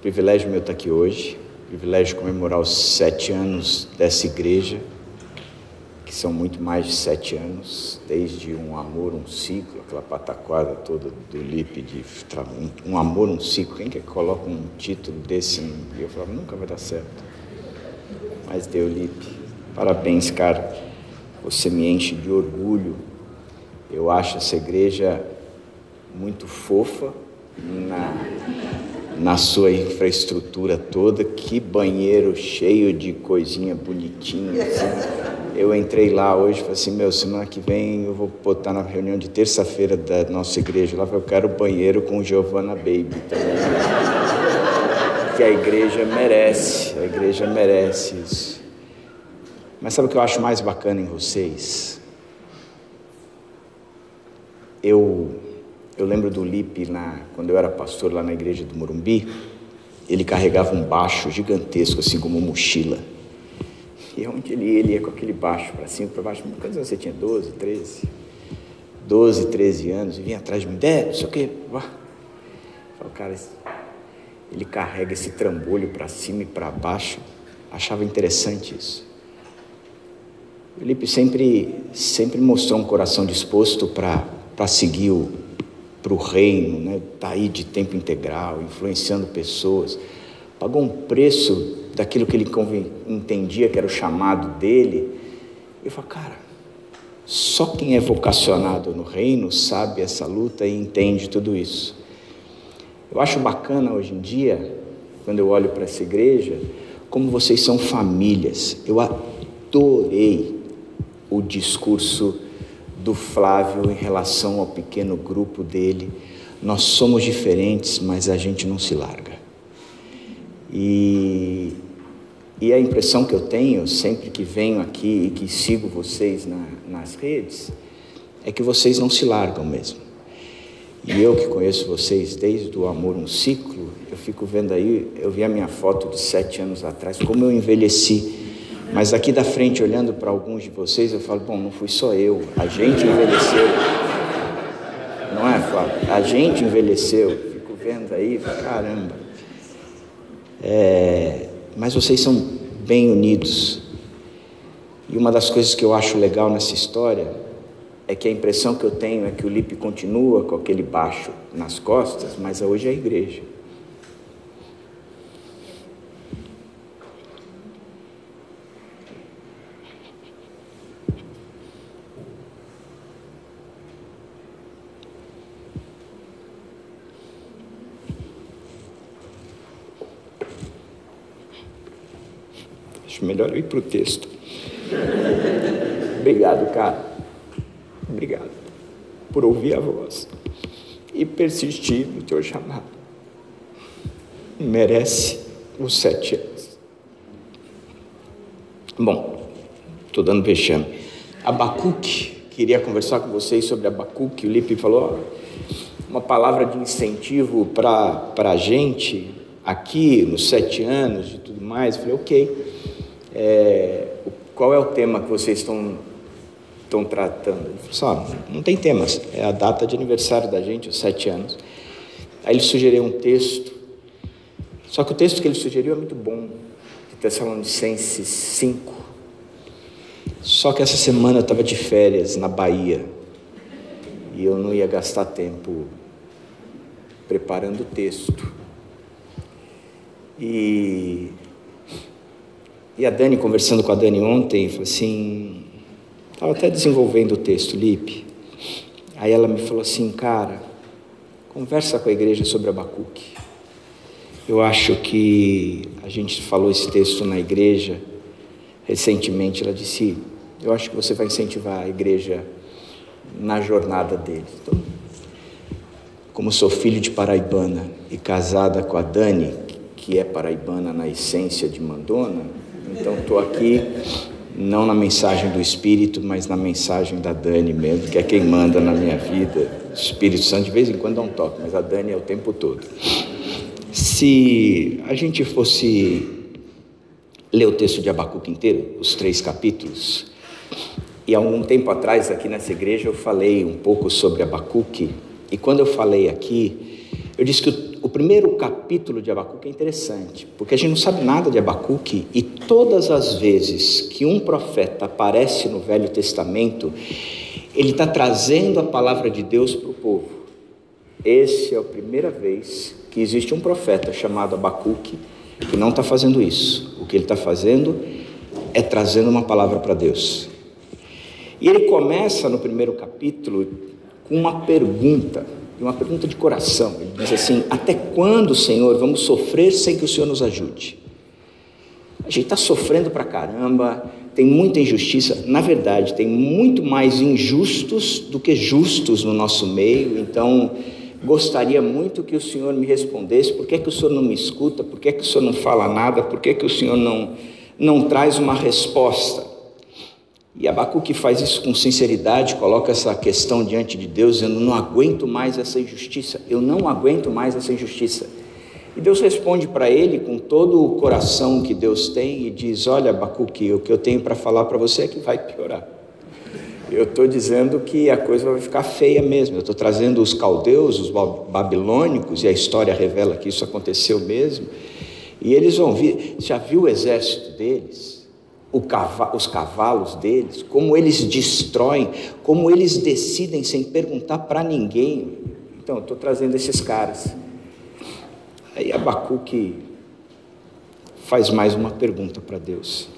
Privilégio meu estar aqui hoje, privilégio comemorar os sete anos dessa igreja, que são muito mais de sete anos, desde um amor, um ciclo, aquela pataquada toda do Lipe de um amor, um ciclo. Quem que coloca um título desse? E eu falava, nunca vai dar certo. Mas deu, Lipe. Parabéns, cara. Você me enche de orgulho. Eu acho essa igreja muito fofa na, na sua infraestrutura toda. Que banheiro cheio de coisinha bonitinha. Assim. Eu entrei lá hoje falei assim, meu, semana que vem eu vou botar na reunião de terça-feira da nossa igreja lá, eu quero banheiro com Giovanna Baby também. que a igreja merece, a igreja merece isso. Mas sabe o que eu acho mais bacana em vocês? Eu, eu lembro do Lipe lá, quando eu era pastor lá na igreja do Morumbi, ele carregava um baixo gigantesco, assim como mochila. E onde ele ia, ele ia com aquele baixo para cima, para baixo. Quantos anos você tinha? 12, 13? 12, 13 anos. E vinha atrás de mim, Dé, não sei o quê. Falei, cara, ele carrega esse trambolho para cima e para baixo. Achava interessante isso. Felipe sempre, sempre mostrou um coração disposto para seguir para o reino, né? Tá aí de tempo integral, influenciando pessoas. Pagou um preço daquilo que ele entendia que era o chamado dele. Eu falo, cara, só quem é vocacionado no reino sabe essa luta e entende tudo isso. Eu acho bacana hoje em dia, quando eu olho para essa igreja, como vocês são famílias. Eu adorei o discurso do Flávio em relação ao pequeno grupo dele. Nós somos diferentes, mas a gente não se larga. E e a impressão que eu tenho, sempre que venho aqui e que sigo vocês na, nas redes, é que vocês não se largam mesmo. E eu que conheço vocês desde o Amor um Ciclo, eu fico vendo aí, eu vi a minha foto de sete anos atrás, como eu envelheci. Mas aqui da frente, olhando para alguns de vocês, eu falo, bom, não fui só eu, a gente envelheceu. Não é, Flávio? A gente envelheceu. Fico vendo aí, caramba. É, mas vocês são bem unidos. E uma das coisas que eu acho legal nessa história é que a impressão que eu tenho é que o Lipe continua com aquele baixo nas costas, mas hoje é a igreja. Melhor eu ir para o texto. Obrigado, cara. Obrigado por ouvir a voz e persistir no teu chamado. Merece os sete anos. Bom, estou dando vexame. Abacuque, queria conversar com vocês sobre Abacuque. O Lipe falou uma palavra de incentivo para a gente aqui nos sete anos e tudo mais. Eu falei, ok. É, qual é o tema que vocês estão, estão tratando? Ele falou assim, não tem temas, é a data de aniversário da gente, os sete anos. Aí ele sugeriu um texto, só que o texto que ele sugeriu é muito bom, de Tessalonicenses 5. Só que essa semana eu estava de férias na Bahia e eu não ia gastar tempo preparando o texto. E e a Dani, conversando com a Dani ontem, falou assim: estava até desenvolvendo o texto, Lipe. Aí ela me falou assim: cara, conversa com a igreja sobre Abacuque. Eu acho que a gente falou esse texto na igreja recentemente. Ela disse: eu acho que você vai incentivar a igreja na jornada deles. Então, como sou filho de paraibana e casada com a Dani, que é paraibana na essência de Mandona, então estou aqui não na mensagem do Espírito, mas na mensagem da Dani mesmo, que é quem manda na minha vida. O Espírito Santo de vez em quando dá um toque, mas a Dani é o tempo todo. Se a gente fosse ler o texto de Abacuque inteiro, os três capítulos, e há algum tempo atrás aqui nessa igreja eu falei um pouco sobre Abacuque, e quando eu falei aqui, eu disse que o primeiro capítulo de Abacuque é interessante, porque a gente não sabe nada de Abacuque e todas as vezes que um profeta aparece no Velho Testamento, ele está trazendo a palavra de Deus para o povo. Essa é a primeira vez que existe um profeta chamado Abacuque que não está fazendo isso. O que ele está fazendo é trazendo uma palavra para Deus. E ele começa no primeiro capítulo com uma pergunta e uma pergunta de coração. Ele diz assim: Até quando, Senhor, vamos sofrer sem que o Senhor nos ajude? A gente está sofrendo para caramba, tem muita injustiça. Na verdade, tem muito mais injustos do que justos no nosso meio. Então, gostaria muito que o Senhor me respondesse: por que, que o Senhor não me escuta? Por que, que o Senhor não fala nada? Por que, que o Senhor não, não traz uma resposta? E Abacuque faz isso com sinceridade, coloca essa questão diante de Deus, dizendo: Não aguento mais essa injustiça, eu não aguento mais essa injustiça. E Deus responde para ele com todo o coração que Deus tem e diz: Olha, Abacuque, o que eu tenho para falar para você é que vai piorar. Eu estou dizendo que a coisa vai ficar feia mesmo. Eu estou trazendo os caldeus, os babilônicos, e a história revela que isso aconteceu mesmo. E eles vão vir. Já viu o exército deles? Os cavalos deles, como eles destroem, como eles decidem sem perguntar para ninguém. Então, estou trazendo esses caras. Aí Abacuque faz mais uma pergunta para Deus.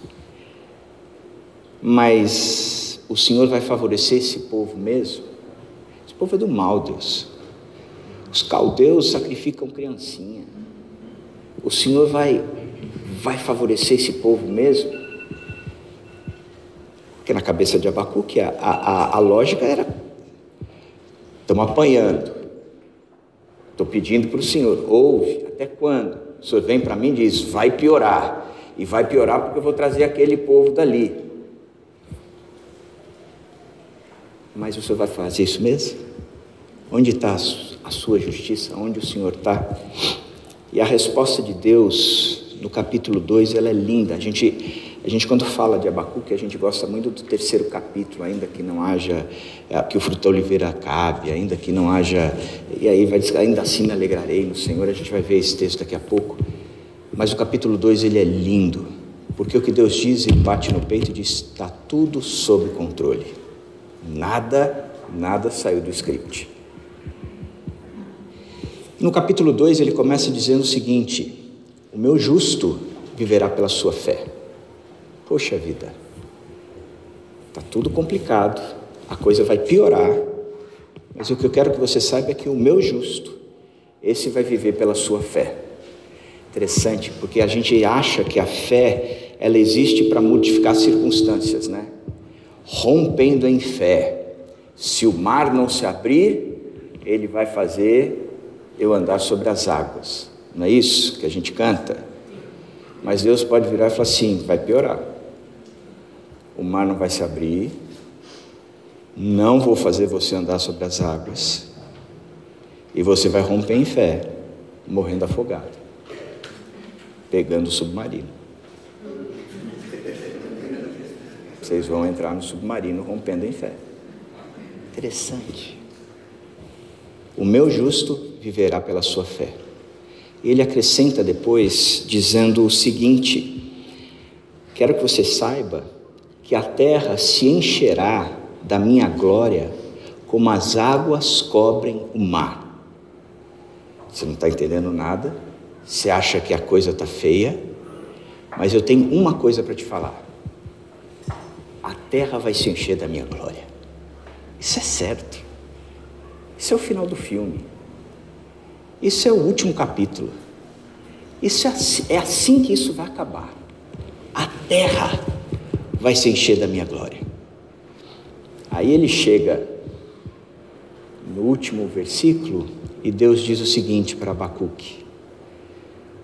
Mas o Senhor vai favorecer esse povo mesmo? Esse povo é do mal, Deus. Os caldeus sacrificam criancinha. O Senhor vai vai favorecer esse povo mesmo? Porque na cabeça de Abacuque a, a, a lógica era: estamos apanhando, estou pedindo para o Senhor, ouve, até quando? O Senhor vem para mim e diz: vai piorar, e vai piorar porque eu vou trazer aquele povo dali. Mas o Senhor vai fazer isso mesmo? Onde está a sua justiça? Onde o Senhor está? E a resposta de Deus no capítulo 2 ela é linda. A gente a gente, quando fala de Abacuque, a gente gosta muito do terceiro capítulo, ainda que não haja, é, que o fruto da oliveira acabe, ainda que não haja, e aí vai dizer, ainda assim me alegrarei no Senhor, a gente vai ver esse texto daqui a pouco. Mas o capítulo 2, ele é lindo, porque o que Deus diz, ele bate no peito e diz, está tudo sob controle. Nada, nada saiu do script. No capítulo 2, ele começa dizendo o seguinte, o meu justo viverá pela sua fé. Poxa vida, está tudo complicado, a coisa vai piorar, mas o que eu quero que você saiba é que o meu justo, esse vai viver pela sua fé. Interessante, porque a gente acha que a fé, ela existe para modificar circunstâncias, né? Rompendo em fé. Se o mar não se abrir, ele vai fazer eu andar sobre as águas. Não é isso que a gente canta? Mas Deus pode virar e falar assim: vai piorar o mar não vai se abrir, não vou fazer você andar sobre as águas, e você vai romper em fé, morrendo afogado, pegando o submarino. Vocês vão entrar no submarino rompendo em fé. Interessante. O meu justo viverá pela sua fé. Ele acrescenta depois, dizendo o seguinte: Quero que você saiba que a terra se encherá da minha glória, como as águas cobrem o mar. Você não está entendendo nada, você acha que a coisa está feia, mas eu tenho uma coisa para te falar: a terra vai se encher da minha glória. Isso é certo. Isso é o final do filme. Isso é o último capítulo. Isso é assim, é assim que isso vai acabar. A terra vai se encher da minha glória. Aí ele chega no último versículo e Deus diz o seguinte para Abacuque: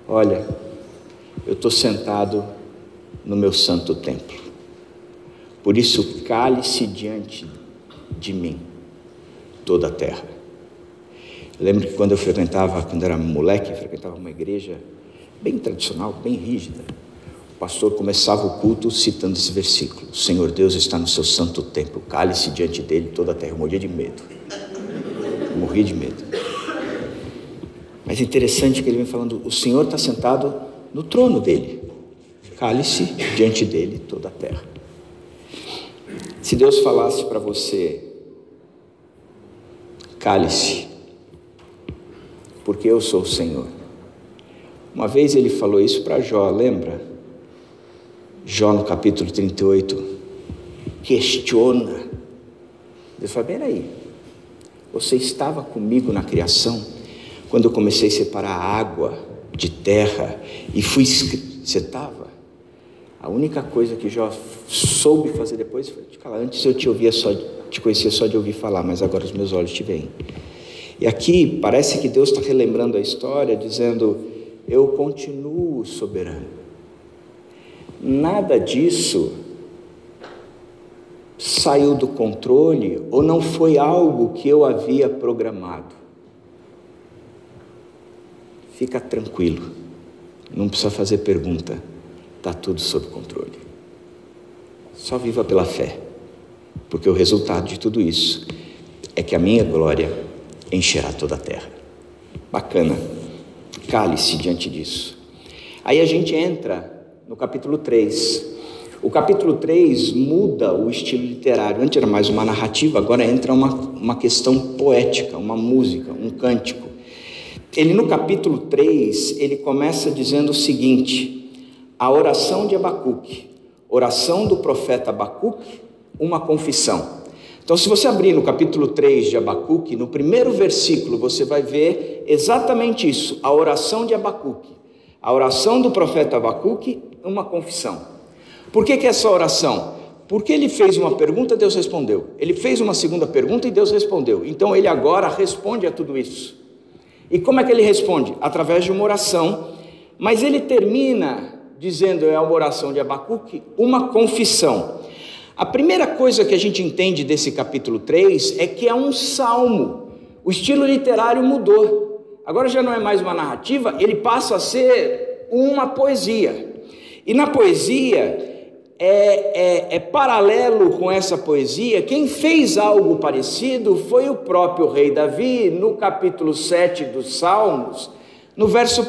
Olha, eu estou sentado no meu santo templo, por isso cale-se diante de mim toda a terra. Eu lembro que quando eu frequentava, quando era moleque, frequentava uma igreja bem tradicional, bem rígida. O pastor começava o culto citando esse versículo: O Senhor Deus está no seu santo templo, cale-se diante dele toda a terra. Eu morria de medo. Eu morria de medo. Mas é interessante que ele vem falando: o Senhor está sentado no trono dele, cale-se diante dele toda a terra. Se Deus falasse para você, cale-se, porque eu sou o Senhor. Uma vez ele falou isso para Jó, lembra? Jó no capítulo 38, questiona. Deus fala: peraí, você estava comigo na criação? quando eu comecei a separar água de terra e fui você estava? A única coisa que Jó soube fazer depois foi te falar. Antes eu te ouvia só, te conhecia só de ouvir falar, mas agora os meus olhos te veem. E aqui parece que Deus está relembrando a história, dizendo: Eu continuo soberano. Nada disso saiu do controle ou não foi algo que eu havia programado. Fica tranquilo, não precisa fazer pergunta, está tudo sob controle. Só viva pela fé, porque o resultado de tudo isso é que a minha glória encherá toda a terra. Bacana, cale-se diante disso. Aí a gente entra no capítulo 3. O capítulo 3 muda o estilo literário. Antes era mais uma narrativa, agora entra uma, uma questão poética, uma música, um cântico. Ele no capítulo 3, ele começa dizendo o seguinte: a oração de Abacuque, oração do profeta Abacuque, uma confissão. Então, se você abrir no capítulo 3 de Abacuque, no primeiro versículo, você vai ver exatamente isso, a oração de Abacuque. A oração do profeta Abacuque, uma confissão. Por que, que essa oração? Porque ele fez uma pergunta, Deus respondeu. Ele fez uma segunda pergunta e Deus respondeu. Então ele agora responde a tudo isso. E como é que ele responde? Através de uma oração, mas ele termina dizendo, é uma oração de Abacuque, uma confissão. A primeira coisa que a gente entende desse capítulo 3 é que é um salmo. O estilo literário mudou. Agora já não é mais uma narrativa, ele passa a ser uma poesia. E na poesia, é, é, é, paralelo com essa poesia, quem fez algo parecido foi o próprio rei Davi, no capítulo 7 dos Salmos, no verso 1.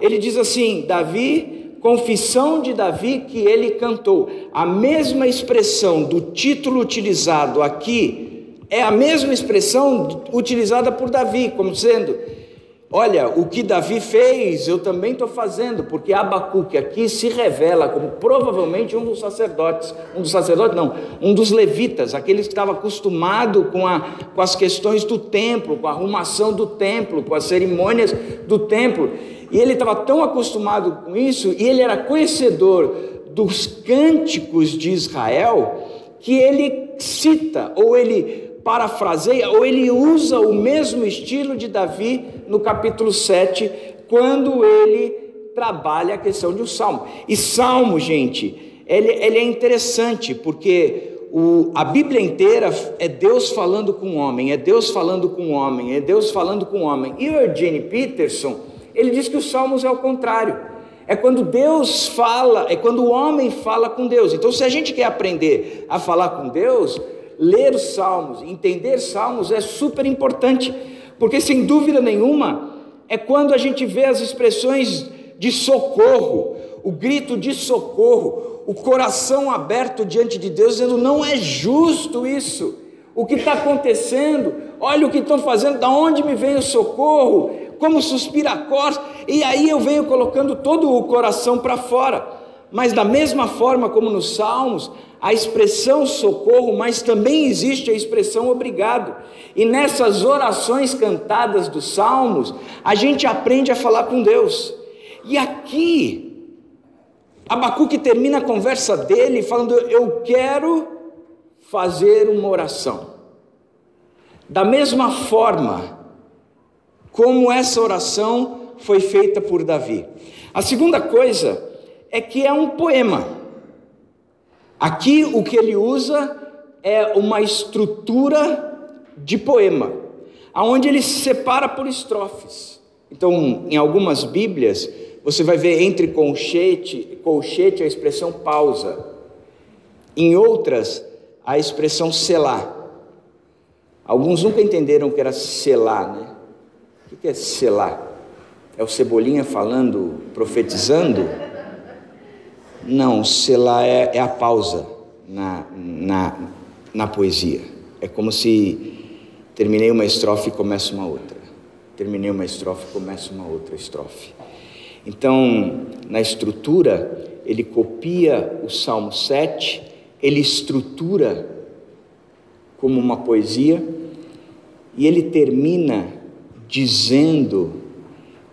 Ele diz assim: Davi, confissão de Davi que ele cantou. A mesma expressão do título utilizado aqui é a mesma expressão utilizada por Davi, como sendo Olha, o que Davi fez, eu também estou fazendo, porque Abacuque aqui se revela como provavelmente um dos sacerdotes, um dos sacerdotes não, um dos levitas, aqueles que estavam acostumados com, a, com as questões do templo, com a arrumação do templo, com as cerimônias do templo, e ele estava tão acostumado com isso, e ele era conhecedor dos cânticos de Israel, que ele cita, ou ele parafraseia ou ele usa o mesmo estilo de Davi no capítulo 7, quando ele trabalha a questão de um salmo. E salmo, gente, ele, ele é interessante porque o, a Bíblia inteira é Deus falando com o homem, é Deus falando com o homem, é Deus falando com o homem. E o Eugene Peterson, ele diz que os salmos é o contrário. É quando Deus fala, é quando o homem fala com Deus. Então, se a gente quer aprender a falar com Deus, ler os salmos, entender salmos é super importante, porque sem dúvida nenhuma é quando a gente vê as expressões de socorro, o grito de socorro, o coração aberto diante de Deus, dizendo: não é justo isso, o que está acontecendo, olha o que estão fazendo, da onde me vem o socorro, como suspira a cor, e aí eu venho colocando todo o coração para fora. Mas da mesma forma como nos Salmos, a expressão socorro, mas também existe a expressão obrigado. E nessas orações cantadas dos Salmos, a gente aprende a falar com Deus. E aqui, Abacuque termina a conversa dele falando: Eu quero fazer uma oração. Da mesma forma como essa oração foi feita por Davi. A segunda coisa é que é um poema. Aqui o que ele usa é uma estrutura de poema, aonde ele se separa por estrofes. Então, em algumas Bíblias, você vai ver entre colchete, colchete a expressão pausa. Em outras, a expressão selar. Alguns nunca entenderam que era selar, né? O que é selar? É o Cebolinha falando, profetizando? Não, selar é, é a pausa na, na, na poesia. É como se terminei uma estrofe e começa uma outra. Terminei uma estrofe e começa uma outra estrofe. Então, na estrutura, ele copia o Salmo 7, ele estrutura como uma poesia e ele termina dizendo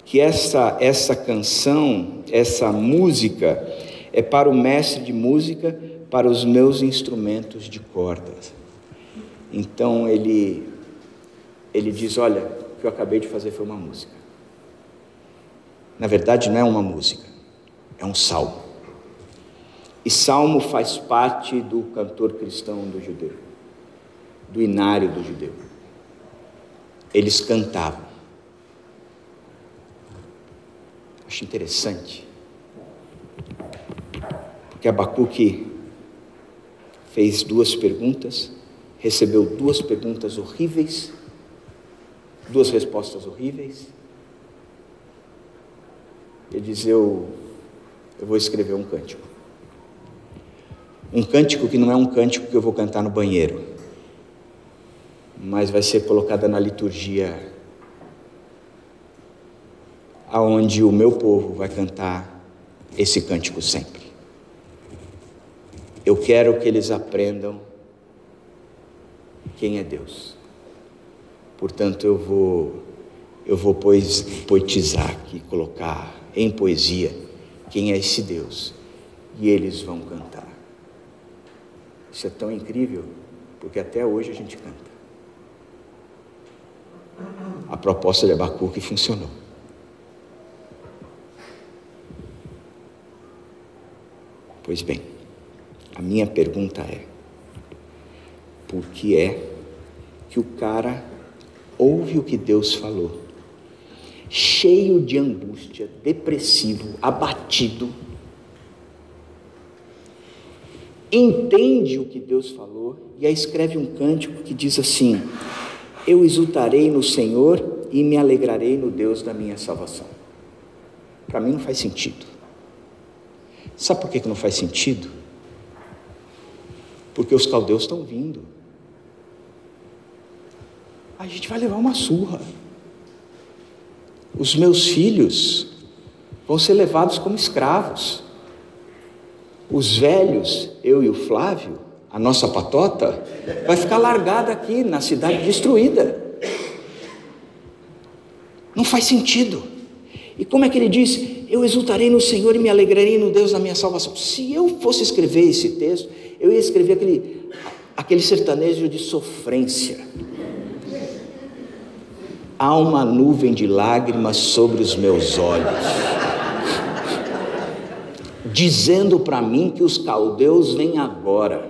que essa, essa canção, essa música, é para o mestre de música, para os meus instrumentos de cordas. Então ele, ele diz: Olha, o que eu acabei de fazer foi uma música. Na verdade, não é uma música, é um salmo. E salmo faz parte do cantor cristão do judeu, do inário do judeu. Eles cantavam. Acho interessante. Porque Abacuque fez duas perguntas, recebeu duas perguntas horríveis, duas respostas horríveis. Ele diz: Eu, eu vou escrever um cântico. Um cântico que não é um cântico que eu vou cantar no banheiro, mas vai ser colocada na liturgia, aonde o meu povo vai cantar esse cântico sempre. Eu quero que eles aprendam quem é Deus. Portanto, eu vou eu vou poetizar aqui, colocar em poesia quem é esse Deus, e eles vão cantar. Isso é tão incrível, porque até hoje a gente canta. A proposta de Abacuque funcionou. Pois bem, a minha pergunta é: por que é que o cara ouve o que Deus falou, cheio de angústia, depressivo, abatido, entende o que Deus falou e aí escreve um cântico que diz assim: Eu exultarei no Senhor e me alegrarei no Deus da minha salvação. Para mim não faz sentido. Sabe por que, não faz sentido? Porque os caldeus estão vindo. A gente vai levar uma surra. Os meus filhos vão ser levados como escravos. Os velhos, eu e o Flávio, a nossa patota, vai ficar largada aqui na cidade destruída. Não faz sentido. E como é que ele diz? Eu exultarei no Senhor e me alegrarei no Deus da minha salvação. Se eu fosse escrever esse texto, eu ia escrever aquele, aquele sertanejo de sofrência. Há uma nuvem de lágrimas sobre os meus olhos, dizendo para mim que os caldeus vêm agora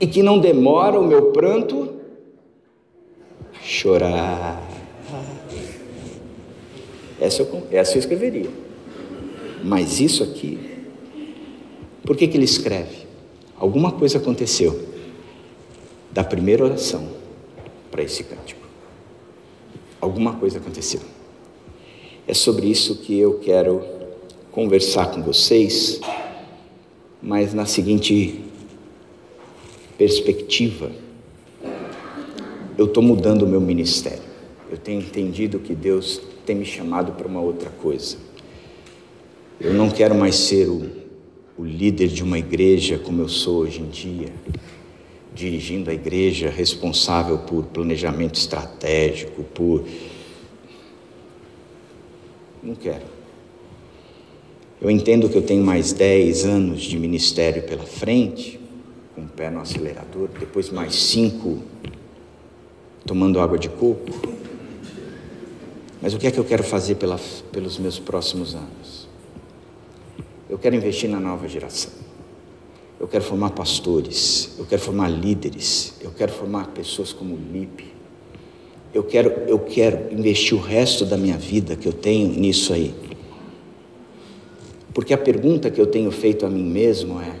e que não demora o meu pranto chorar. Essa eu, essa eu escreveria. Mas isso aqui, por que, que ele escreve? Alguma coisa aconteceu da primeira oração para esse cântico. Alguma coisa aconteceu. É sobre isso que eu quero conversar com vocês, mas na seguinte perspectiva. Eu estou mudando o meu ministério. Eu tenho entendido que Deus tem me chamado para uma outra coisa. Eu não quero mais ser o, o líder de uma igreja como eu sou hoje em dia, dirigindo a igreja, responsável por planejamento estratégico, por. Não quero. Eu entendo que eu tenho mais 10 anos de ministério pela frente, com o pé no acelerador, depois mais cinco tomando água de coco. Mas o que é que eu quero fazer pela, pelos meus próximos anos? Eu quero investir na nova geração. Eu quero formar pastores, eu quero formar líderes, eu quero formar pessoas como o Lipe. Eu quero, eu quero investir o resto da minha vida que eu tenho nisso aí. Porque a pergunta que eu tenho feito a mim mesmo é: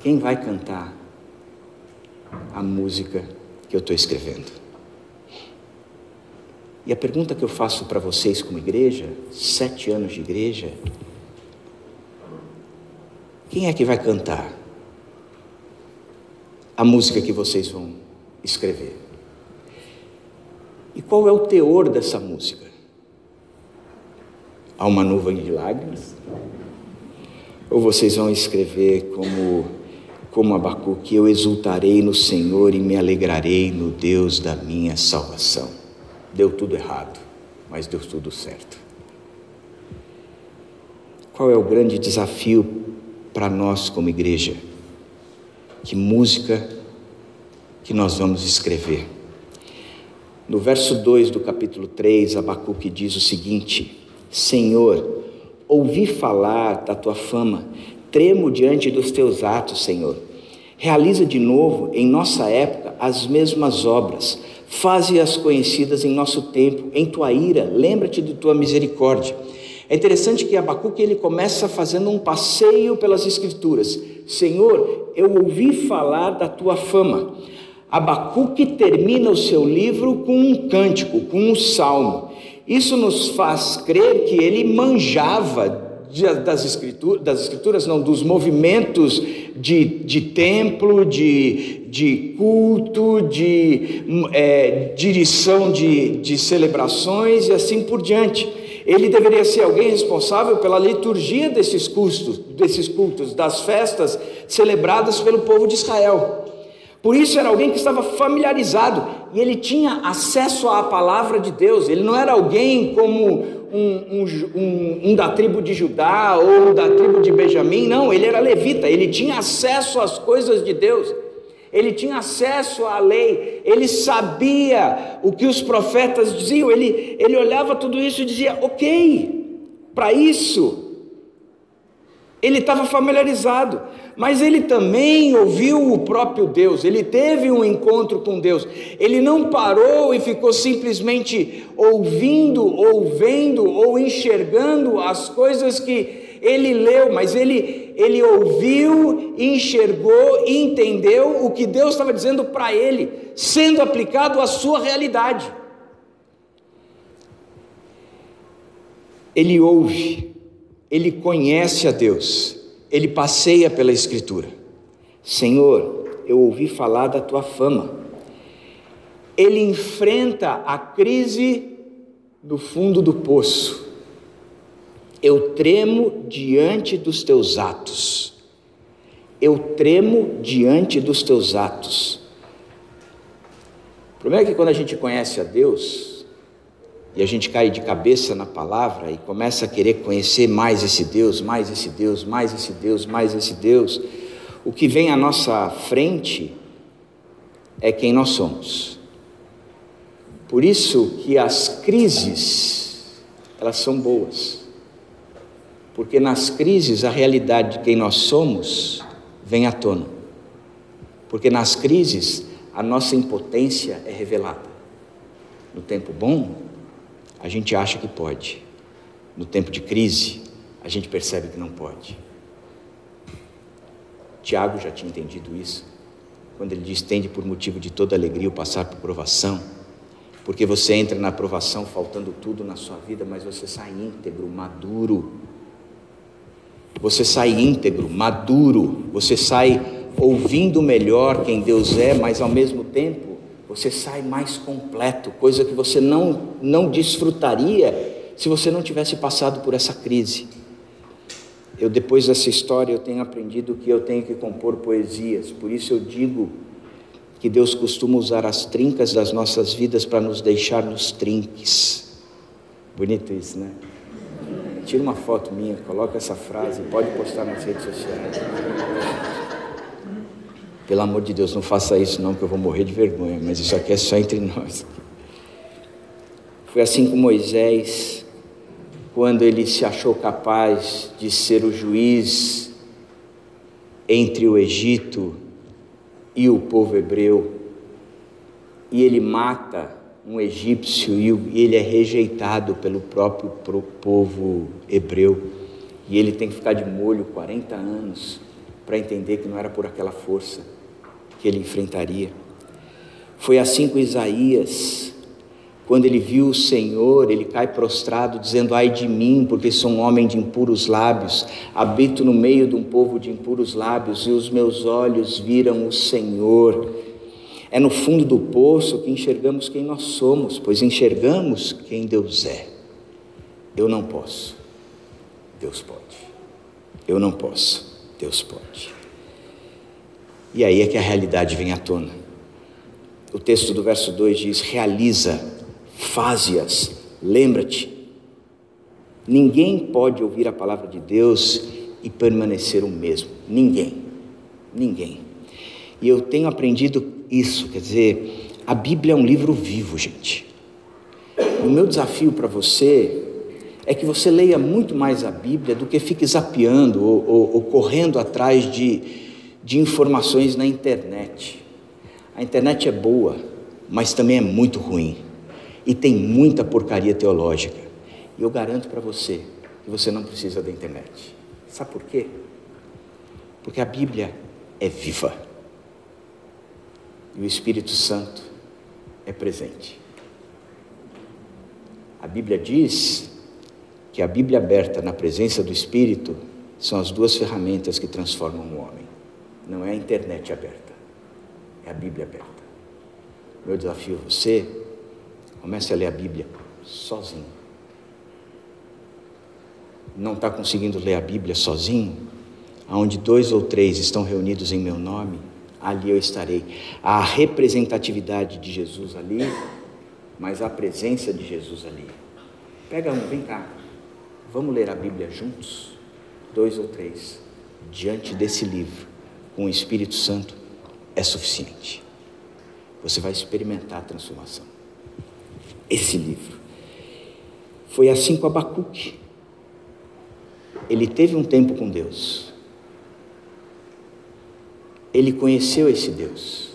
quem vai cantar a música que eu estou escrevendo? E a pergunta que eu faço para vocês como igreja, sete anos de igreja, quem é que vai cantar a música que vocês vão escrever? E qual é o teor dessa música? Há uma nuvem de lágrimas? Ou vocês vão escrever como, como Abacuque, eu exultarei no Senhor e me alegrarei no Deus da minha salvação. Deu tudo errado, mas deu tudo certo. Qual é o grande desafio para nós como igreja? Que música que nós vamos escrever? No verso 2 do capítulo 3, Abacuque diz o seguinte: Senhor, ouvi falar da tua fama, tremo diante dos teus atos, Senhor. Realiza de novo em nossa época as mesmas obras, faze-as conhecidas em nosso tempo, em tua ira, lembra-te de tua misericórdia. É interessante que Abacuque ele começa fazendo um passeio pelas escrituras. Senhor, eu ouvi falar da tua fama. Abacuque termina o seu livro com um cântico, com um salmo. Isso nos faz crer que ele manjava das escrituras, das escrituras não, dos movimentos de, de templo, de, de culto, de é, direção de, de celebrações e assim por diante. Ele deveria ser alguém responsável pela liturgia desses cultos, desses cultos, das festas celebradas pelo povo de Israel. Por isso era alguém que estava familiarizado e ele tinha acesso à palavra de Deus. Ele não era alguém como um, um, um, um, da tribo de Judá ou da tribo de Benjamim, não, ele era levita, ele tinha acesso às coisas de Deus, ele tinha acesso à lei, ele sabia o que os profetas diziam, ele, ele olhava tudo isso e dizia: ok, para isso ele estava familiarizado, mas ele também ouviu o próprio Deus, ele teve um encontro com Deus. Ele não parou e ficou simplesmente ouvindo, ou vendo, ou enxergando as coisas que ele leu, mas ele, ele ouviu, enxergou entendeu o que Deus estava dizendo para ele, sendo aplicado à sua realidade. Ele ouve, ele conhece a Deus, ele passeia pela Escritura. Senhor, eu ouvi falar da tua fama. Ele enfrenta a crise do fundo do poço. Eu tremo diante dos teus atos. Eu tremo diante dos teus atos. O problema é que quando a gente conhece a Deus, e a gente cai de cabeça na palavra e começa a querer conhecer mais esse Deus, mais esse Deus, mais esse Deus, mais esse Deus, o que vem à nossa frente é quem nós somos. Por isso que as crises, elas são boas. Porque nas crises a realidade de quem nós somos vem à tona. Porque nas crises a nossa impotência é revelada. No tempo bom, a gente acha que pode. No tempo de crise, a gente percebe que não pode. Tiago já tinha entendido isso, quando ele diz: tende por motivo de toda alegria o passar por provação, porque você entra na provação faltando tudo na sua vida, mas você sai íntegro, maduro. Você sai íntegro, maduro, você sai ouvindo melhor quem Deus é, mas ao mesmo tempo você sai mais completo, coisa que você não, não desfrutaria se você não tivesse passado por essa crise. Eu depois dessa história eu tenho aprendido que eu tenho que compor poesias, por isso eu digo que Deus costuma usar as trincas das nossas vidas para nos deixar nos trinques. Bonito isso, né? Tira uma foto minha, coloca essa frase, pode postar nas redes sociais. Pelo amor de Deus, não faça isso não, que eu vou morrer de vergonha, mas isso aqui é só entre nós. Foi assim com Moisés, quando ele se achou capaz de ser o juiz entre o Egito e o povo hebreu, e ele mata um egípcio e ele é rejeitado pelo próprio povo hebreu, e ele tem que ficar de molho 40 anos para entender que não era por aquela força que ele enfrentaria. Foi assim com Isaías, quando ele viu o Senhor, ele cai prostrado, dizendo: Ai de mim, porque sou um homem de impuros lábios, habito no meio de um povo de impuros lábios, e os meus olhos viram o Senhor. É no fundo do poço que enxergamos quem nós somos, pois enxergamos quem Deus é. Eu não posso, Deus pode. Eu não posso, Deus pode. E aí é que a realidade vem à tona. O texto do verso 2 diz: realiza faze-as, lembra-te. Ninguém pode ouvir a palavra de Deus e permanecer o mesmo. Ninguém. Ninguém. E eu tenho aprendido isso, quer dizer, a Bíblia é um livro vivo, gente. O meu desafio para você é que você leia muito mais a Bíblia do que fique zapeando ou, ou, ou correndo atrás de, de informações na internet. A internet é boa, mas também é muito ruim e tem muita porcaria teológica. E eu garanto para você que você não precisa da internet. Sabe por quê? Porque a Bíblia é viva. E o Espírito Santo é presente. A Bíblia diz que a Bíblia aberta na presença do Espírito são as duas ferramentas que transformam o homem. Não é a internet aberta, é a Bíblia aberta. Meu desafio a você Comece a ler a Bíblia sozinho. Não está conseguindo ler a Bíblia sozinho? Aonde dois ou três estão reunidos em meu nome, ali eu estarei. A representatividade de Jesus ali, mas a presença de Jesus ali. Pega um, vem cá. Vamos ler a Bíblia juntos? Dois ou três. Diante desse livro, com o Espírito Santo, é suficiente. Você vai experimentar a transformação esse livro. Foi assim com Abacuque. Ele teve um tempo com Deus. Ele conheceu esse Deus.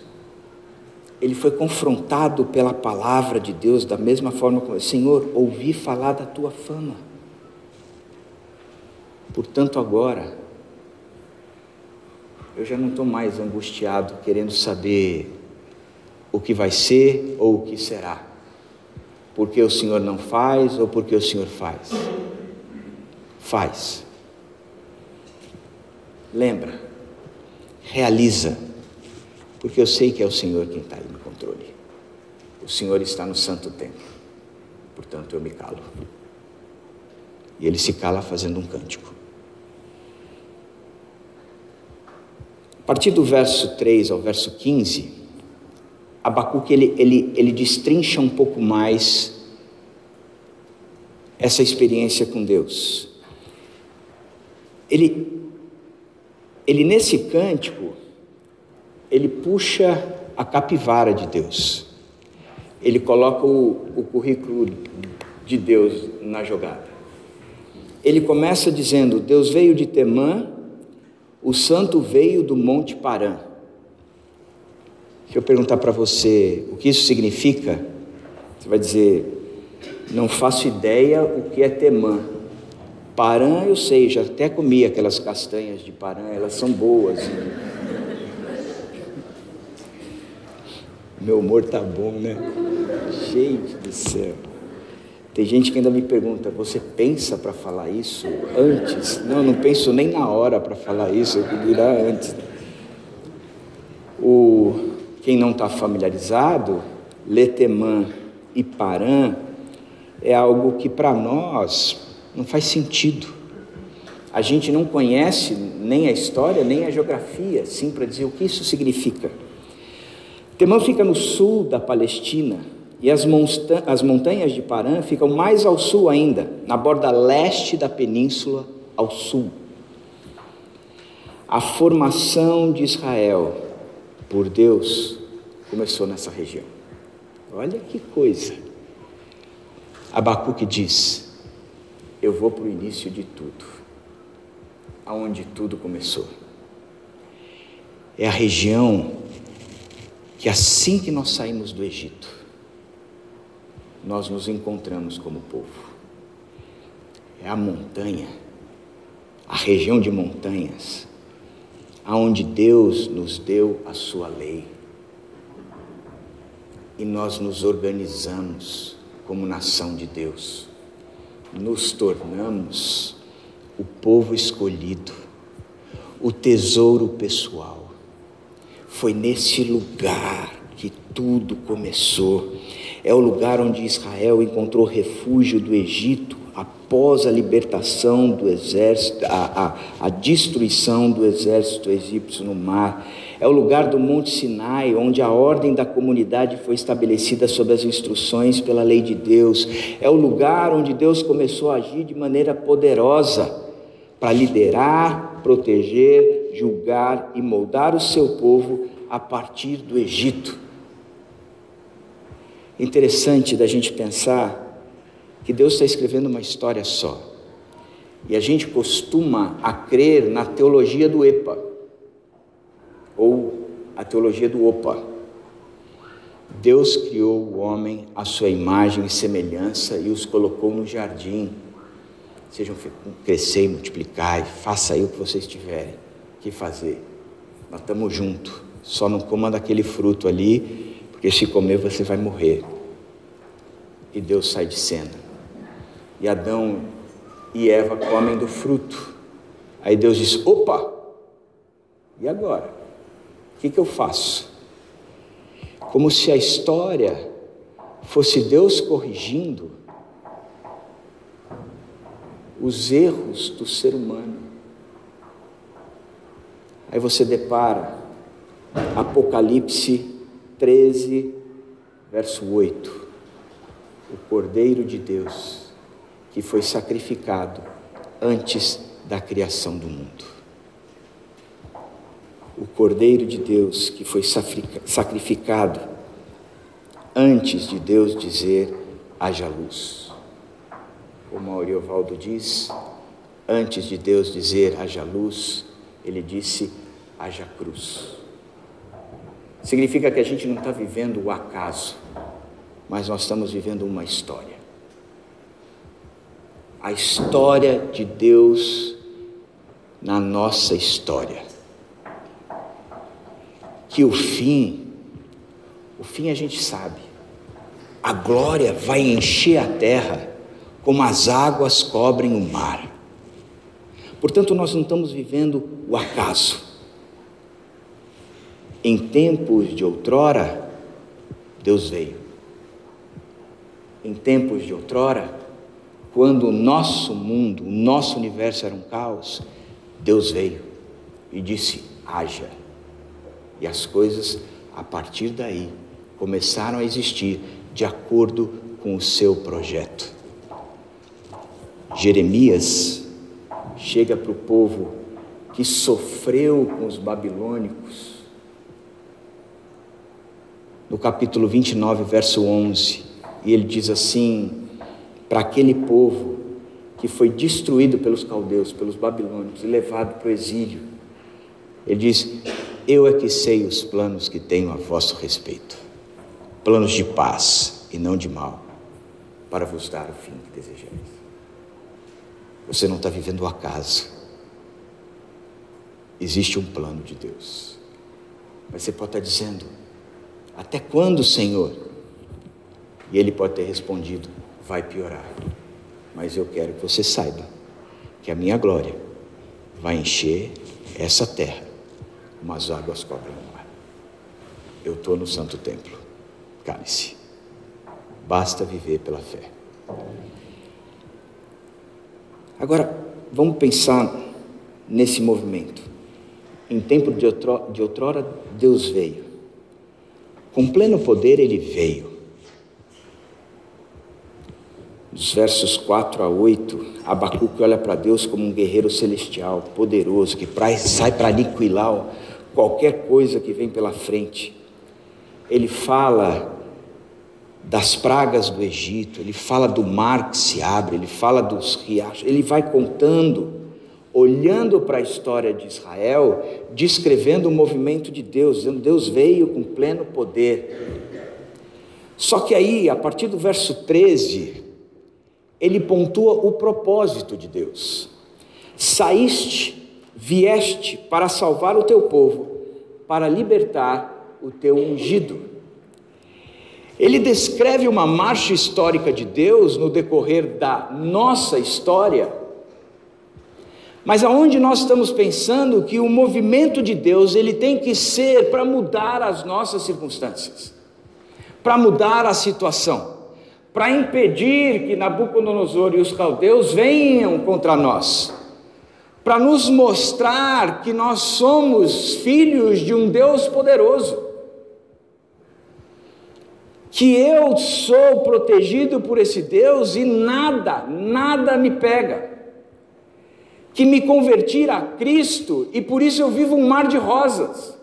Ele foi confrontado pela palavra de Deus da mesma forma como, Senhor, ouvi falar da tua fama. Portanto, agora, eu já não estou mais angustiado querendo saber o que vai ser ou o que será porque o Senhor não faz ou porque o Senhor faz? Faz. Lembra, realiza, porque eu sei que é o Senhor quem está aí no controle. O Senhor está no santo templo, portanto eu me calo. E ele se cala fazendo um cântico. A partir do verso 3 ao verso 15, Abacuque ele, ele, ele destrincha um pouco mais essa experiência com Deus. Ele, ele nesse cântico, ele puxa a capivara de Deus. Ele coloca o, o currículo de Deus na jogada. Ele começa dizendo: Deus veio de Temã, o santo veio do Monte Parã. Se eu perguntar para você o que isso significa, você vai dizer: não faço ideia o que é temã. Parã eu sei, já até comi aquelas castanhas de parã, elas são boas. Meu humor tá bom, né? Gente do céu. Tem gente que ainda me pergunta: você pensa para falar isso antes? Não, não penso nem na hora para falar isso, eu dirá antes. O quem não está familiarizado, Letemã e Parã é algo que para nós não faz sentido. A gente não conhece nem a história, nem a geografia, assim, para dizer o que isso significa. Temã fica no sul da Palestina e as, monta as montanhas de Parã ficam mais ao sul ainda, na borda leste da península, ao sul. A formação de Israel por Deus começou nessa região. Olha que coisa. Abacuque diz: Eu vou para o início de tudo, aonde tudo começou. É a região que assim que nós saímos do Egito, nós nos encontramos como povo. É a montanha, a região de montanhas, aonde Deus nos deu a sua lei. E nós nos organizamos como nação de Deus. Nos tornamos o povo escolhido, o tesouro pessoal. Foi nesse lugar que tudo começou. É o lugar onde Israel encontrou refúgio do Egito após a libertação do exército, a, a, a destruição do exército egípcio no mar. É o lugar do Monte Sinai, onde a ordem da comunidade foi estabelecida sob as instruções pela lei de Deus. É o lugar onde Deus começou a agir de maneira poderosa para liderar, proteger, julgar e moldar o seu povo a partir do Egito. Interessante da gente pensar que Deus está escrevendo uma história só. E a gente costuma a crer na teologia do EPA, ou a teologia do OPA. Deus criou o homem à sua imagem e semelhança e os colocou no jardim. Sejam e multiplicar, faça aí o que vocês tiverem que fazer. Nós estamos juntos. Só não coma daquele fruto ali, porque se comer você vai morrer. E Deus sai de cena. E Adão e Eva comem do fruto. Aí Deus diz: opa, e agora? O que, que eu faço? Como se a história fosse Deus corrigindo os erros do ser humano. Aí você depara Apocalipse 13, verso 8. O Cordeiro de Deus que foi sacrificado antes da criação do mundo. O Cordeiro de Deus que foi sacrificado antes de Deus dizer haja luz. Como Auriovaldo diz, antes de Deus dizer haja luz, ele disse haja cruz. Significa que a gente não está vivendo o acaso, mas nós estamos vivendo uma história a história de Deus na nossa história. Que o fim, o fim a gente sabe, a glória vai encher a terra como as águas cobrem o mar. Portanto, nós não estamos vivendo o acaso. Em tempos de outrora, Deus veio. Em tempos de outrora, quando o nosso mundo, o nosso universo era um caos, Deus veio e disse: haja. E as coisas, a partir daí, começaram a existir de acordo com o seu projeto. Jeremias chega para o povo que sofreu com os babilônicos. No capítulo 29, verso 11, e ele diz assim: para aquele povo que foi destruído pelos caldeus, pelos babilônios e levado para o exílio. Ele diz: Eu é que sei os planos que tenho a vosso respeito, planos de paz e não de mal, para vos dar o fim que desejais. Você não está vivendo o acaso. Existe um plano de Deus. Mas você pode estar dizendo: Até quando, Senhor? E ele pode ter respondido: vai piorar. Mas eu quero que você saiba que a minha glória vai encher essa terra, como as águas cobrem o mar. Eu estou no santo templo. Cale-se. Basta viver pela fé. Agora, vamos pensar nesse movimento. Em tempo de outrora, de outrora, Deus veio. Com pleno poder, ele veio dos versos 4 a 8, Abacuque olha para Deus como um guerreiro celestial, poderoso, que sai para aniquilar qualquer coisa que vem pela frente. Ele fala das pragas do Egito, ele fala do mar que se abre, ele fala dos riachos, ele vai contando, olhando para a história de Israel, descrevendo o movimento de Deus, dizendo: Deus veio com pleno poder. Só que aí, a partir do verso 13, ele pontua o propósito de Deus. Saíste, vieste para salvar o teu povo, para libertar o teu ungido. Ele descreve uma marcha histórica de Deus no decorrer da nossa história, mas aonde nós estamos pensando que o movimento de Deus ele tem que ser para mudar as nossas circunstâncias, para mudar a situação, para impedir que Nabucodonosor e os caldeus venham contra nós, para nos mostrar que nós somos filhos de um Deus poderoso que eu sou protegido por esse Deus e nada, nada me pega. Que me converti a Cristo e por isso eu vivo um mar de rosas.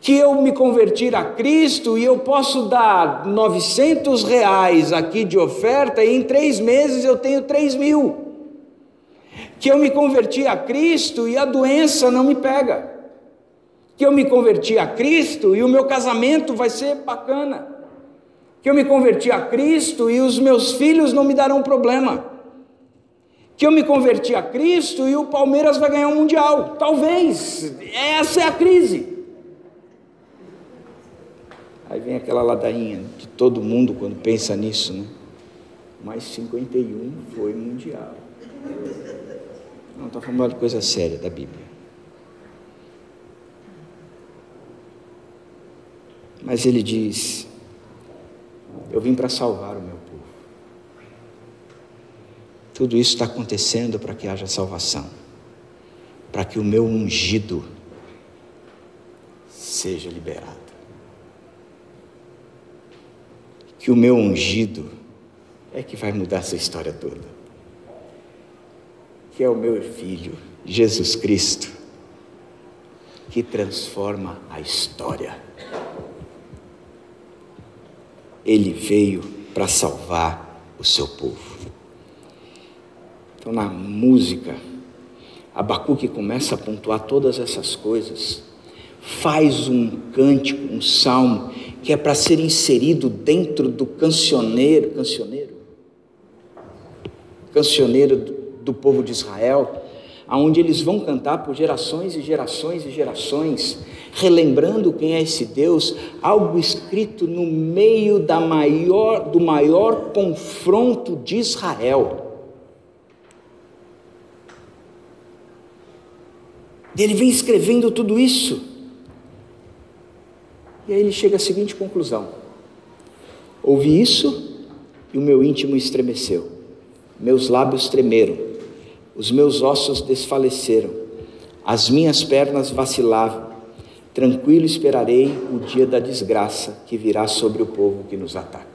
Que eu me converti a Cristo e eu posso dar 900 reais aqui de oferta e em três meses eu tenho 3 mil. Que eu me converti a Cristo e a doença não me pega que eu me converti a Cristo e o meu casamento vai ser bacana, que eu me converti a Cristo e os meus filhos não me darão problema, que eu me converti a Cristo e o Palmeiras vai ganhar um Mundial, talvez, essa é a crise. Aí vem aquela ladainha de todo mundo quando pensa nisso, né? Mas 51 foi Mundial. Não, está falando de coisa séria da Bíblia. Mas ele diz: Eu vim para salvar o meu povo. Tudo isso está acontecendo para que haja salvação, para que o meu ungido seja liberado. Que o meu ungido é que vai mudar essa história toda. Que é o meu filho, Jesus Cristo, que transforma a história. Ele veio para salvar o seu povo. Então, na música, Abacuque começa a pontuar todas essas coisas, faz um cântico, um salmo, que é para ser inserido dentro do cancioneiro, cancioneiro, cancioneiro do, do povo de Israel, aonde eles vão cantar por gerações e gerações e gerações, relembrando quem é esse Deus, algo escrito no meio da maior, do maior confronto de Israel. Ele vem escrevendo tudo isso. E aí ele chega à seguinte conclusão: Ouvi isso e o meu íntimo estremeceu, meus lábios tremeram os meus ossos desfaleceram, as minhas pernas vacilavam. Tranquilo esperarei o dia da desgraça que virá sobre o povo que nos ataca.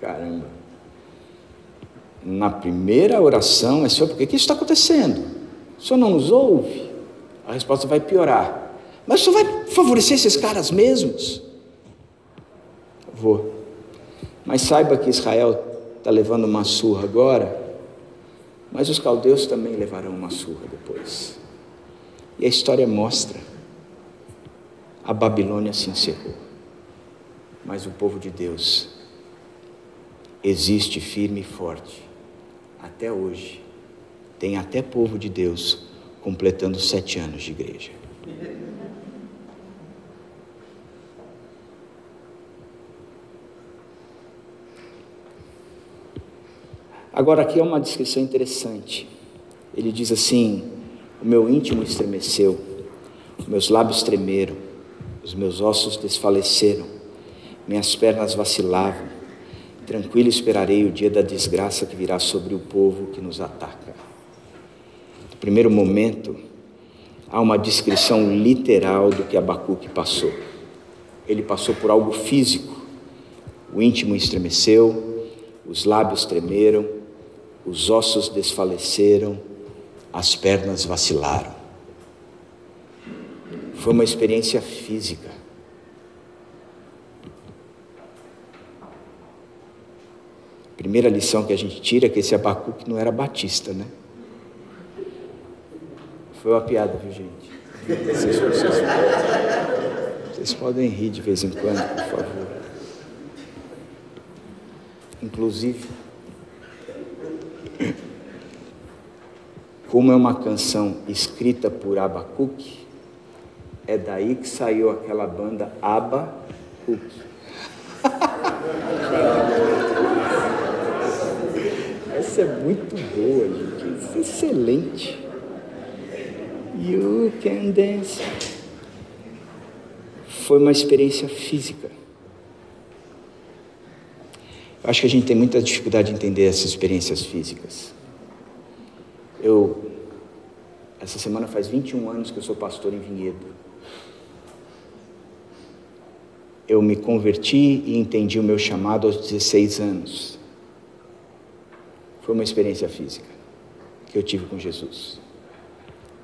Caramba. Na primeira oração é Senhor, por que, que isso está acontecendo? O Senhor não nos ouve? A resposta vai piorar. Mas Senhor vai favorecer esses caras mesmos? Vou. Mas saiba que Israel está levando uma surra agora mas os caldeus também levarão uma surra depois. E a história mostra: a Babilônia se encerrou, mas o povo de Deus existe firme e forte até hoje. Tem até povo de Deus completando sete anos de igreja. Agora, aqui é uma descrição interessante. Ele diz assim: O meu íntimo estremeceu, meus lábios tremeram, os meus ossos desfaleceram, minhas pernas vacilavam. Tranquilo esperarei o dia da desgraça que virá sobre o povo que nos ataca. No primeiro momento, há uma descrição literal do que Abacuque passou. Ele passou por algo físico. O íntimo estremeceu, os lábios tremeram, os ossos desfaleceram, as pernas vacilaram. Foi uma experiência física. Primeira lição que a gente tira é que esse Abacuque não era batista, né? Foi uma piada, viu, gente? Vocês, vocês, vocês podem rir de vez em quando, por favor. Inclusive, como é uma canção escrita por Abacuque, é daí que saiu aquela banda Abacuque. Essa é muito boa, gente. É excelente. You can dance. Foi uma experiência física. Acho que a gente tem muita dificuldade de entender essas experiências físicas. Eu, essa semana faz 21 anos que eu sou pastor em Vinhedo. Eu me converti e entendi o meu chamado aos 16 anos. Foi uma experiência física que eu tive com Jesus.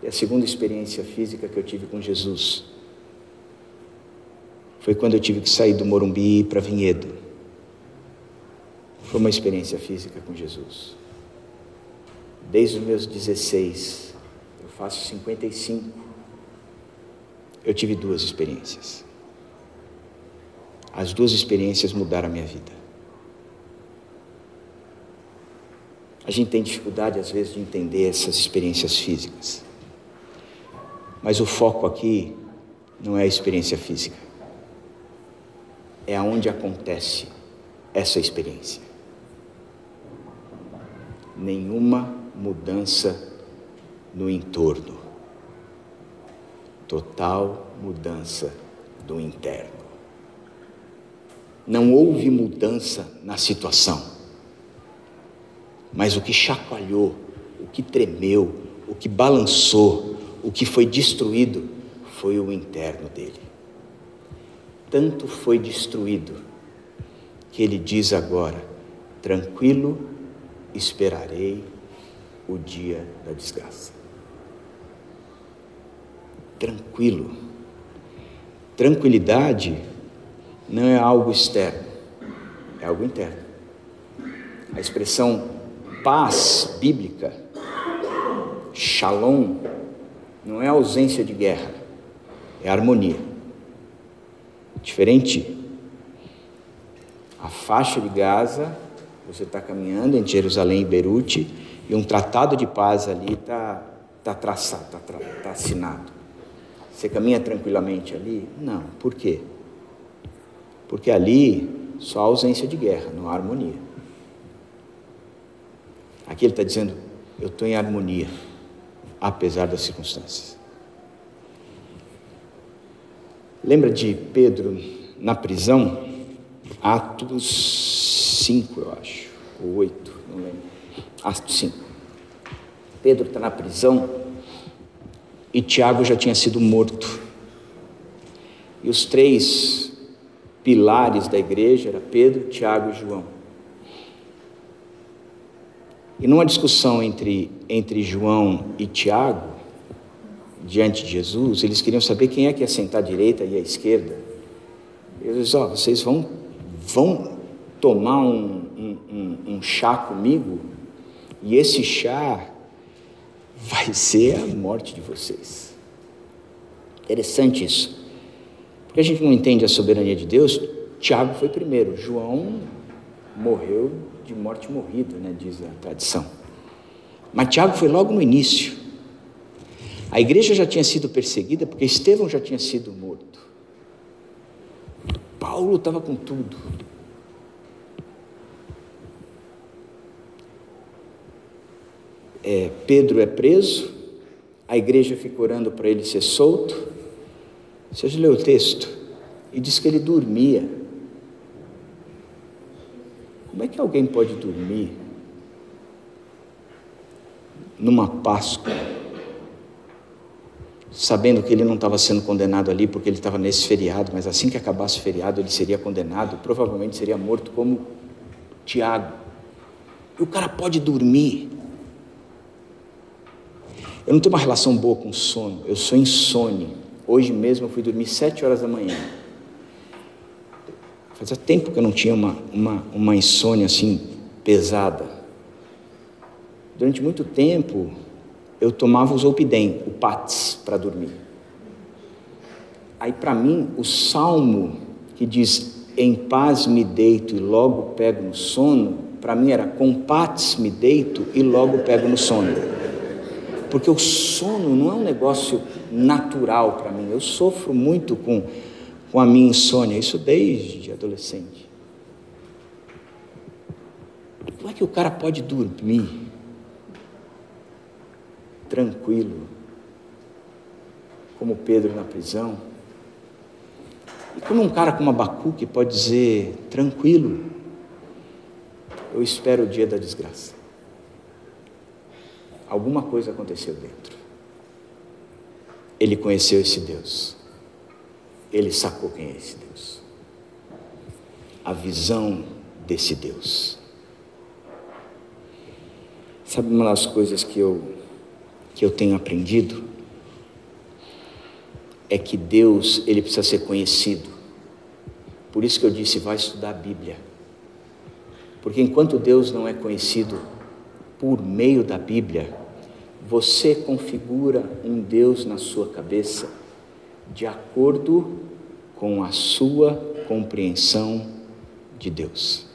E a segunda experiência física que eu tive com Jesus foi quando eu tive que sair do Morumbi para Vinhedo. Foi uma experiência física com Jesus. Desde os meus 16, eu faço 55, eu tive duas experiências. As duas experiências mudaram a minha vida. A gente tem dificuldade, às vezes, de entender essas experiências físicas. Mas o foco aqui não é a experiência física, é aonde acontece essa experiência. Nenhuma mudança no entorno, total mudança do interno. Não houve mudança na situação, mas o que chacoalhou, o que tremeu, o que balançou, o que foi destruído foi o interno dele. Tanto foi destruído que ele diz agora: tranquilo esperarei o dia da desgraça. Tranquilo. Tranquilidade não é algo externo, é algo interno. A expressão paz bíblica, shalom, não é ausência de guerra, é harmonia. Diferente, a faixa de Gaza, você está caminhando entre Jerusalém e Beirute, e um tratado de paz ali está tá traçado, está tá, tá assinado. Você caminha tranquilamente ali? Não. Por quê? Porque ali só há ausência de guerra, não há harmonia. Aqui ele está dizendo: eu estou em harmonia apesar das circunstâncias. Lembra de Pedro na prisão? Atos 5, eu acho, ou 8, não lembro. Atos 5. Pedro está na prisão e Tiago já tinha sido morto. E os três pilares da igreja eram Pedro, Tiago e João. E numa discussão entre, entre João e Tiago, diante de Jesus, eles queriam saber quem é que ia sentar à direita e à esquerda. Eles disseram, oh, vocês vão, vão tomar um, um, um, um chá comigo, e esse chá vai ser a morte de vocês. Interessante isso. Porque a gente não entende a soberania de Deus, Tiago foi primeiro, João morreu de morte morrida, né, diz a tradição. Mas Tiago foi logo no início. A igreja já tinha sido perseguida porque Estevão já tinha sido morto. Paulo estava com tudo. É, Pedro é preso, a igreja fica orando para ele ser solto. Você já leu o texto? E diz que ele dormia. Como é que alguém pode dormir numa Páscoa, sabendo que ele não estava sendo condenado ali porque ele estava nesse feriado, mas assim que acabasse o feriado ele seria condenado, provavelmente seria morto como Tiago. E o cara pode dormir. Eu não tenho uma relação boa com sono, eu sou insone. Hoje mesmo eu fui dormir sete horas da manhã. Fazia tempo que eu não tinha uma, uma, uma insônia assim pesada. Durante muito tempo eu tomava o Zolpidem, o Pats, para dormir. Aí para mim o salmo que diz em paz me deito e logo pego no sono, para mim era com paz me deito e logo pego no sono. Porque o sono não é um negócio natural para mim. Eu sofro muito com com a minha insônia, isso desde adolescente. Como é que o cara pode dormir tranquilo, como Pedro na prisão? E como um cara como Abacuque pode dizer tranquilo, eu espero o dia da desgraça. Alguma coisa aconteceu dentro. Ele conheceu esse Deus. Ele sacou quem é esse Deus. A visão desse Deus. Sabe uma das coisas que eu, que eu tenho aprendido? É que Deus, ele precisa ser conhecido. Por isso que eu disse, vai estudar a Bíblia. Porque enquanto Deus não é conhecido por meio da Bíblia, você configura um Deus na sua cabeça de acordo com a sua compreensão de Deus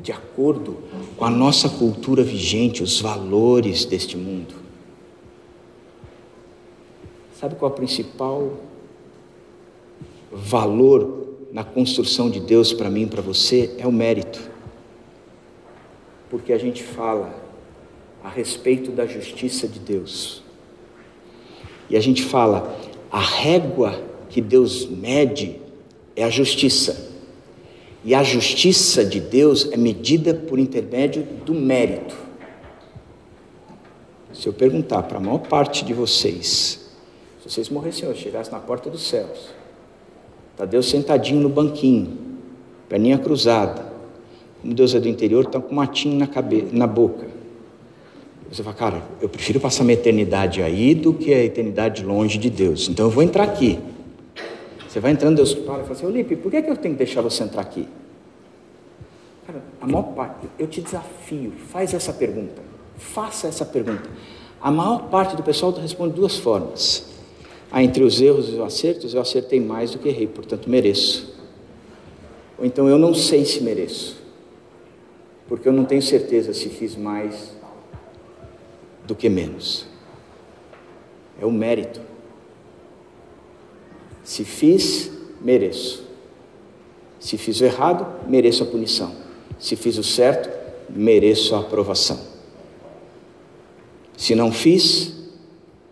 de acordo com a nossa cultura vigente, os valores deste mundo. Sabe qual é o principal valor na construção de Deus para mim e para você? É o mérito. Porque a gente fala a respeito da justiça de Deus. E a gente fala, a régua que Deus mede é a justiça. E a justiça de Deus é medida por intermédio do mérito. Se eu perguntar para a maior parte de vocês, se vocês morressem hoje, chegassem na porta dos céus, está Deus sentadinho no banquinho, perninha cruzada, como Deus é do interior, está com um matinho na, cabeça, na boca. Você fala, cara, eu prefiro passar minha eternidade aí do que a eternidade longe de Deus. Então eu vou entrar aqui. Você vai entrando, Deus fala e fala assim, Olipe, por que, é que eu tenho que deixar você entrar aqui? Cara, a maior parte, eu te desafio, faz essa pergunta, faça essa pergunta. A maior parte do pessoal responde de duas formas. Ah, entre os erros e os acertos, eu acertei mais do que errei, portanto mereço. Ou então eu não sei se mereço, porque eu não tenho certeza se fiz mais do que menos. É o mérito. Se fiz, mereço. Se fiz o errado, mereço a punição. Se fiz o certo, mereço a aprovação. Se não fiz,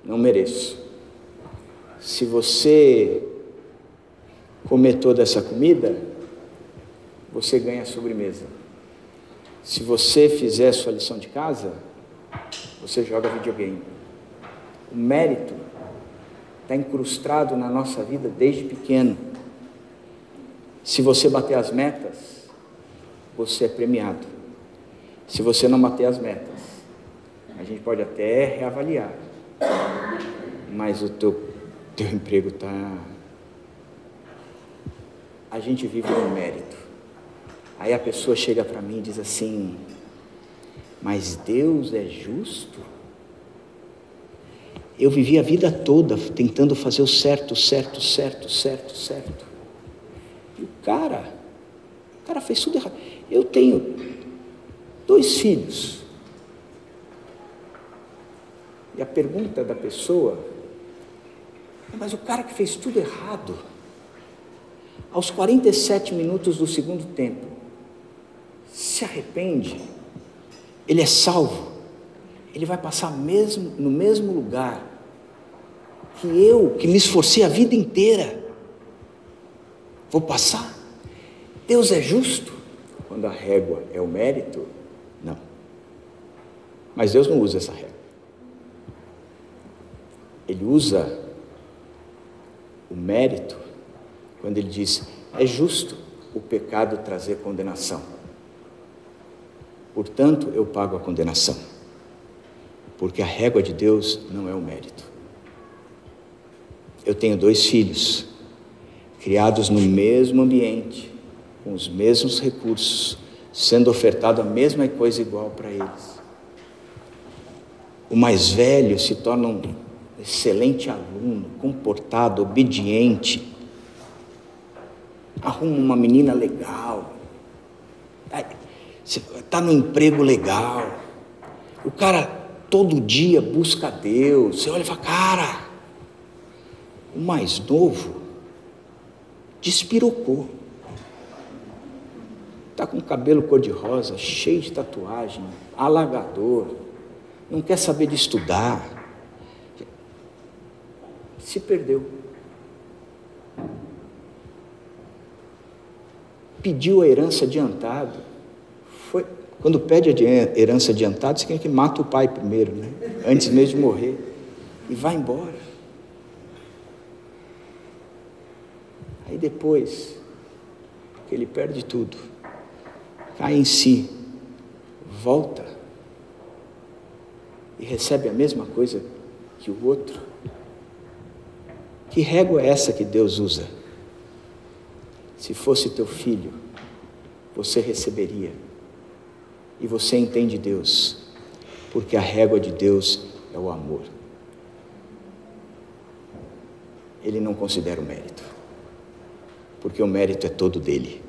não mereço. Se você comer toda essa comida, você ganha a sobremesa. Se você fizer a sua lição de casa, você joga videogame. O mérito está incrustado na nossa vida desde pequeno. Se você bater as metas, você é premiado. Se você não bater as metas, a gente pode até reavaliar, mas o teu, teu emprego está. A gente vive no mérito. Aí a pessoa chega para mim e diz assim: Mas Deus é justo? Eu vivi a vida toda tentando fazer o certo, certo, certo, certo, certo. E o cara, o cara fez tudo errado. Eu tenho dois filhos. E a pergunta da pessoa é, mas o cara que fez tudo errado, aos 47 minutos do segundo tempo, se arrepende, ele é salvo ele vai passar mesmo, no mesmo lugar que eu, que me esforcei a vida inteira, vou passar. Deus é justo quando a régua é o mérito? Não. Mas Deus não usa essa régua. Ele usa o mérito quando ele diz: é justo o pecado trazer condenação. Portanto, eu pago a condenação porque a régua de Deus não é o mérito. Eu tenho dois filhos, criados no mesmo ambiente, com os mesmos recursos, sendo ofertado a mesma coisa igual para eles. O mais velho se torna um excelente aluno, comportado, obediente, arruma uma menina legal, está no emprego legal. O cara todo dia busca Deus. Você olha e fala, cara, o mais novo despirocou. está com cabelo cor-de-rosa, cheio de tatuagem, alagador, não quer saber de estudar. Se perdeu. Pediu a herança adiantada. Quando pede a herança adiantada, você quer que mata o pai primeiro, né? antes mesmo de morrer. E vai embora. Aí depois, que ele perde tudo, cai em si, volta e recebe a mesma coisa que o outro. Que régua é essa que Deus usa? Se fosse teu filho, você receberia. E você entende Deus, porque a régua de Deus é o amor. Ele não considera o mérito, porque o mérito é todo dele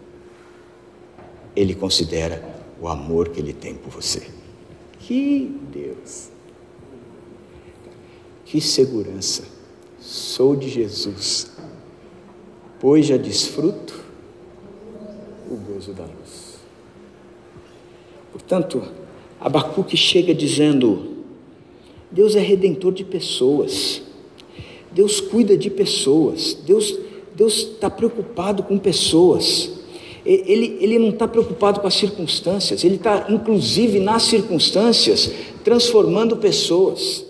ele considera o amor que ele tem por você. Que Deus! Que segurança! Sou de Jesus, pois já desfruto o gozo da luz. Portanto, Abacuque chega dizendo: Deus é redentor de pessoas, Deus cuida de pessoas, Deus Deus está preocupado com pessoas ele, ele não está preocupado com as circunstâncias, ele está, inclusive, nas circunstâncias, transformando pessoas.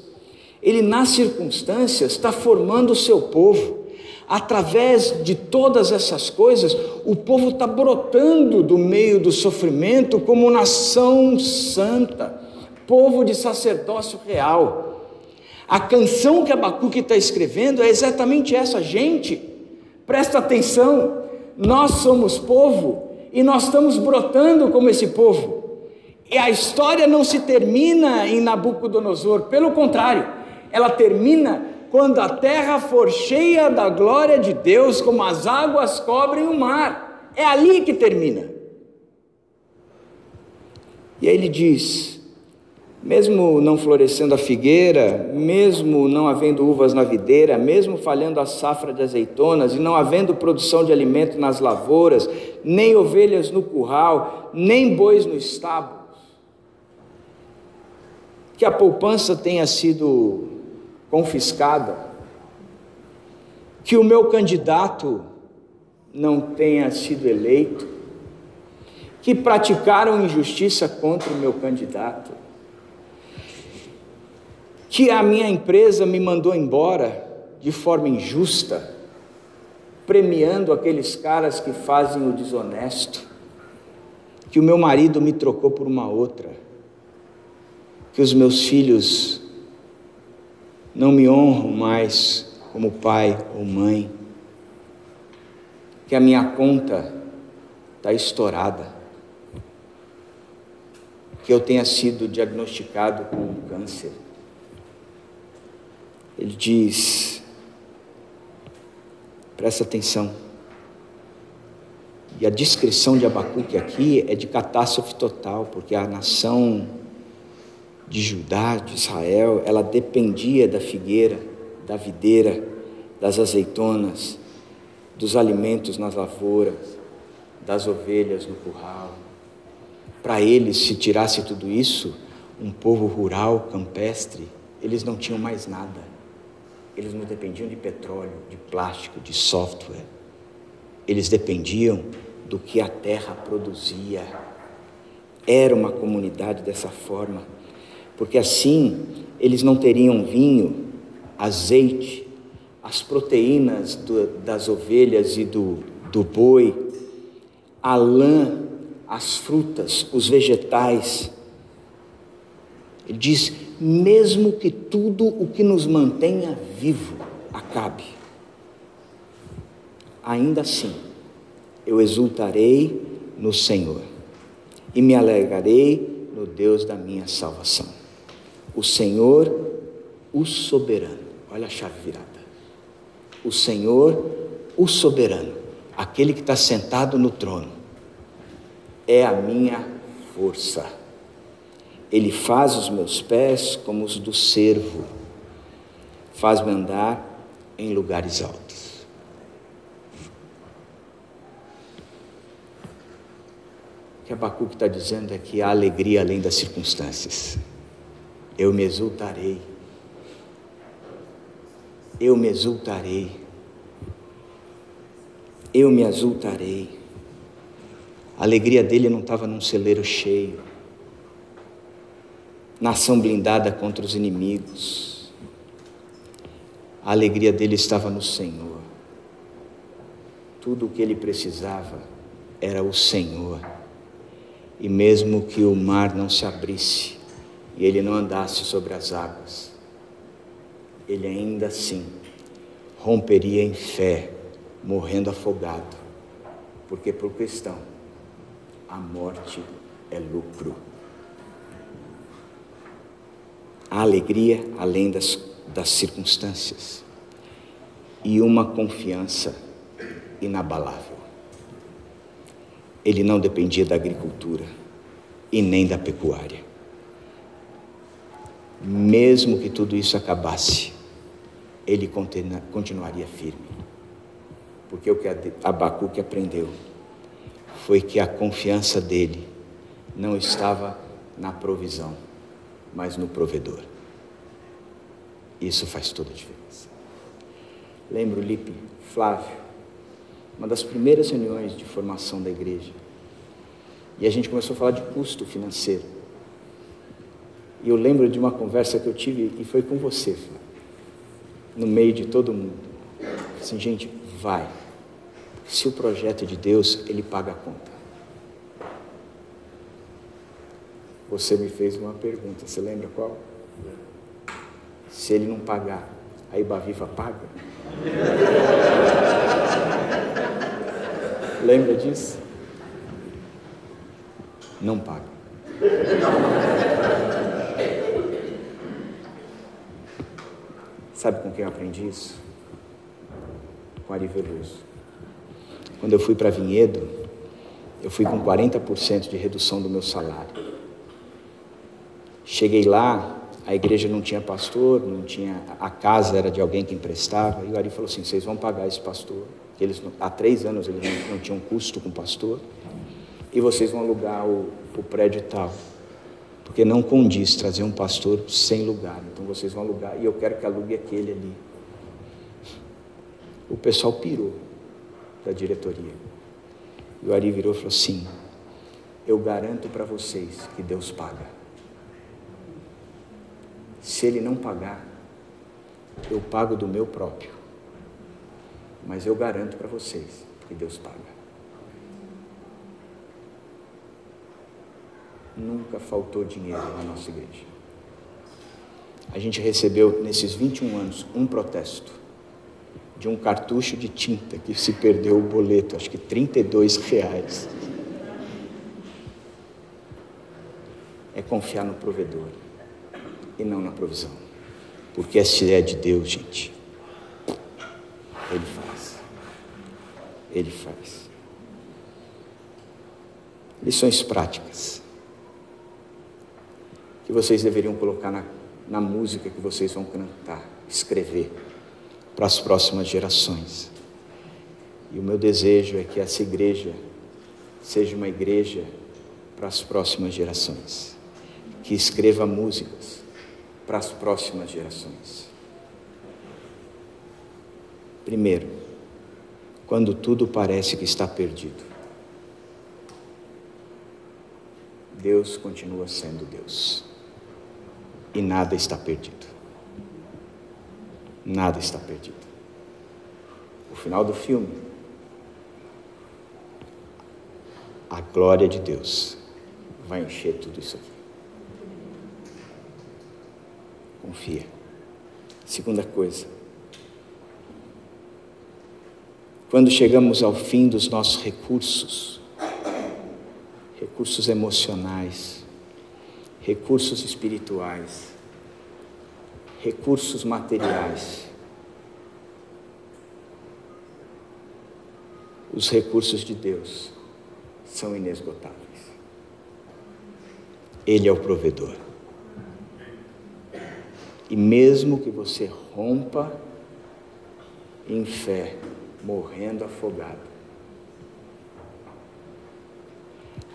Ele, nas circunstâncias, está formando o seu povo. Através de todas essas coisas, o povo está brotando do meio do sofrimento como nação santa, povo de sacerdócio real. A canção que Abacuque está escrevendo é exatamente essa, gente. Presta atenção, nós somos povo e nós estamos brotando como esse povo. E a história não se termina em Nabucodonosor, pelo contrário, ela termina quando a terra for cheia da glória de Deus, como as águas cobrem o mar. É ali que termina. E aí ele diz: mesmo não florescendo a figueira, mesmo não havendo uvas na videira, mesmo falhando a safra de azeitonas e não havendo produção de alimento nas lavouras, nem ovelhas no curral, nem bois no estábulo, que a poupança tenha sido confiscada, que o meu candidato não tenha sido eleito, que praticaram injustiça contra o meu candidato, que a minha empresa me mandou embora de forma injusta, premiando aqueles caras que fazem o desonesto, que o meu marido me trocou por uma outra, que os meus filhos não me honram mais como pai ou mãe, que a minha conta está estourada, que eu tenha sido diagnosticado com um câncer. Ele diz: presta atenção. E a descrição de Abacuque aqui é de catástrofe total, porque a nação de Judá, de Israel, ela dependia da figueira, da videira, das azeitonas, dos alimentos nas lavouras, das ovelhas no curral. Para eles, se tirasse tudo isso, um povo rural, campestre, eles não tinham mais nada. Eles não dependiam de petróleo, de plástico, de software. Eles dependiam do que a terra produzia. Era uma comunidade dessa forma, porque assim eles não teriam vinho, azeite, as proteínas do, das ovelhas e do, do boi, a lã, as frutas, os vegetais. Ele diz: mesmo que tudo o que nos mantenha vivo acabe, ainda assim eu exultarei no Senhor e me alegrarei no Deus da minha salvação. O Senhor, o soberano, olha a chave virada. O Senhor, o soberano, aquele que está sentado no trono, é a minha força ele faz os meus pés como os do cervo, faz-me andar em lugares altos. O que Abacuque está dizendo é que há alegria além das circunstâncias. Eu me exultarei. Eu me exultarei. Eu me exultarei. A alegria dele não estava num celeiro cheio, nação blindada contra os inimigos. A alegria dele estava no Senhor. Tudo o que ele precisava era o Senhor. E mesmo que o mar não se abrisse e ele não andasse sobre as águas, ele ainda assim romperia em fé, morrendo afogado, porque por questão a morte é lucro. A alegria além das, das circunstâncias e uma confiança inabalável. Ele não dependia da agricultura e nem da pecuária. Mesmo que tudo isso acabasse, ele continuaria firme. Porque o que Abacuque aprendeu foi que a confiança dele não estava na provisão, mas no provedor. Isso faz toda a diferença. Lembro, Lipe, Flávio, uma das primeiras reuniões de formação da igreja. E a gente começou a falar de custo financeiro. E eu lembro de uma conversa que eu tive e foi com você, no meio de todo mundo. Assim, gente, vai se o projeto é de Deus, ele paga a conta. Você me fez uma pergunta, você lembra qual? Se ele não pagar, a Ibaviva paga? lembra disso? Não paga. Sabe com quem eu aprendi isso? Com Ari Veloso. Quando eu fui para Vinhedo, eu fui com 40% de redução do meu salário. Cheguei lá, a igreja não tinha pastor, não tinha, a casa era de alguém que emprestava, e o Ari falou assim: vocês vão pagar esse pastor. Eles, há três anos eles não, não tinham custo com pastor, e vocês vão alugar o, o prédio tal. Porque não condiz trazer um pastor sem lugar. Então vocês vão alugar, e eu quero que alugue aquele ali. O pessoal pirou da diretoria. E o Ari virou e falou assim: Eu garanto para vocês que Deus paga. Se Ele não pagar, eu pago do meu próprio. Mas eu garanto para vocês que Deus paga. Nunca faltou dinheiro na nossa igreja. A gente recebeu nesses 21 anos um protesto de um cartucho de tinta que se perdeu o boleto, acho que 32 reais. É confiar no provedor e não na provisão. Porque essa é de Deus, gente. Ele faz. Ele faz. Lições práticas que vocês deveriam colocar na, na música que vocês vão cantar, escrever para as próximas gerações. E o meu desejo é que essa igreja seja uma igreja para as próximas gerações, que escreva músicas para as próximas gerações. Primeiro, quando tudo parece que está perdido, Deus continua sendo Deus e nada está perdido nada está perdido. O final do filme, a glória de Deus vai encher tudo isso aqui. Confia. Segunda coisa, quando chegamos ao fim dos nossos recursos, recursos emocionais, recursos espirituais, recursos materiais. Os recursos de Deus são inesgotáveis. Ele é o provedor. E mesmo que você rompa em fé, morrendo afogado,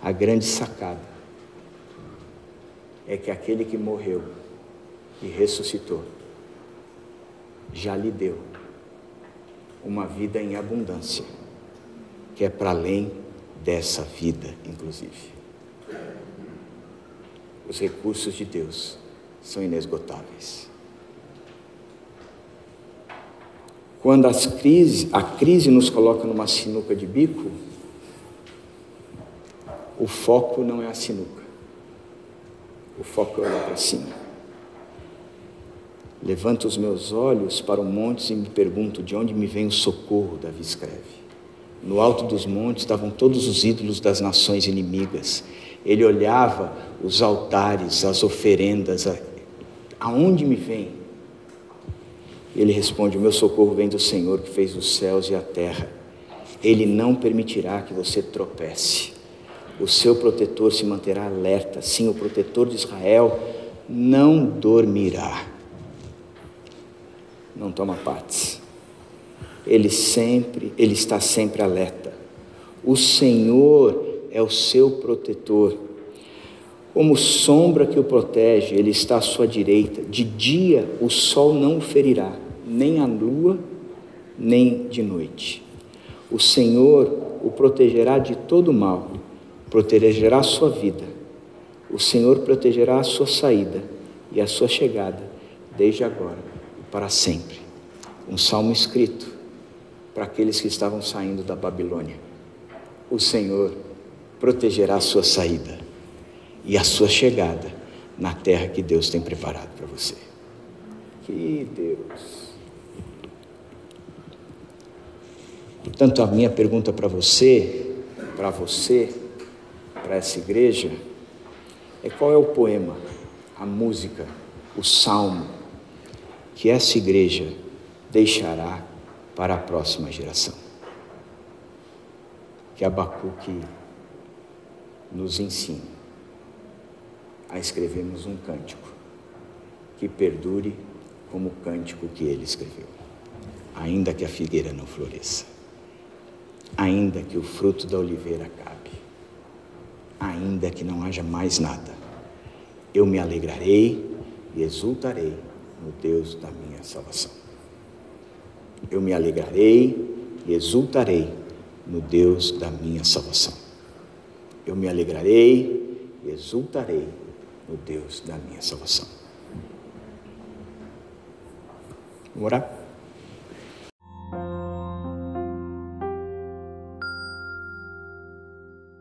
A grande sacada é que aquele que morreu e ressuscitou já lhe deu uma vida em abundância, que é para além dessa vida, inclusive. Os recursos de Deus são inesgotáveis. Quando as crise, a crise nos coloca numa sinuca de bico, o foco não é a sinuca, o foco é olhar para cima. Levanto os meus olhos para o monte e me pergunto de onde me vem o socorro, Davi escreve. No alto dos montes estavam todos os ídolos das nações inimigas. Ele olhava os altares, as oferendas, aonde me vem? Ele responde: O meu socorro vem do Senhor que fez os céus e a terra. Ele não permitirá que você tropece. O seu protetor se manterá alerta. Sim, o protetor de Israel não dormirá não toma partes. Ele sempre, ele está sempre alerta. O Senhor é o seu protetor. Como sombra que o protege, ele está à sua direita. De dia o sol não o ferirá, nem a lua, nem de noite. O Senhor o protegerá de todo mal, protegerá a sua vida. O Senhor protegerá a sua saída e a sua chegada, desde agora para sempre. Um salmo escrito para aqueles que estavam saindo da Babilônia. O Senhor protegerá a sua saída e a sua chegada na terra que Deus tem preparado para você. Que Deus. Portanto, a minha pergunta para você, para você, para essa igreja, é qual é o poema, a música, o salmo que essa igreja deixará para a próxima geração. Que Abacuque nos ensine a escrevermos um cântico que perdure como o cântico que ele escreveu. Ainda que a figueira não floresça, ainda que o fruto da oliveira acabe, ainda que não haja mais nada, eu me alegrarei e exultarei no Deus da minha salvação. Eu me alegrarei e exultarei no Deus da minha salvação. Eu me alegrarei e exultarei no Deus da minha salvação. Vamos orar?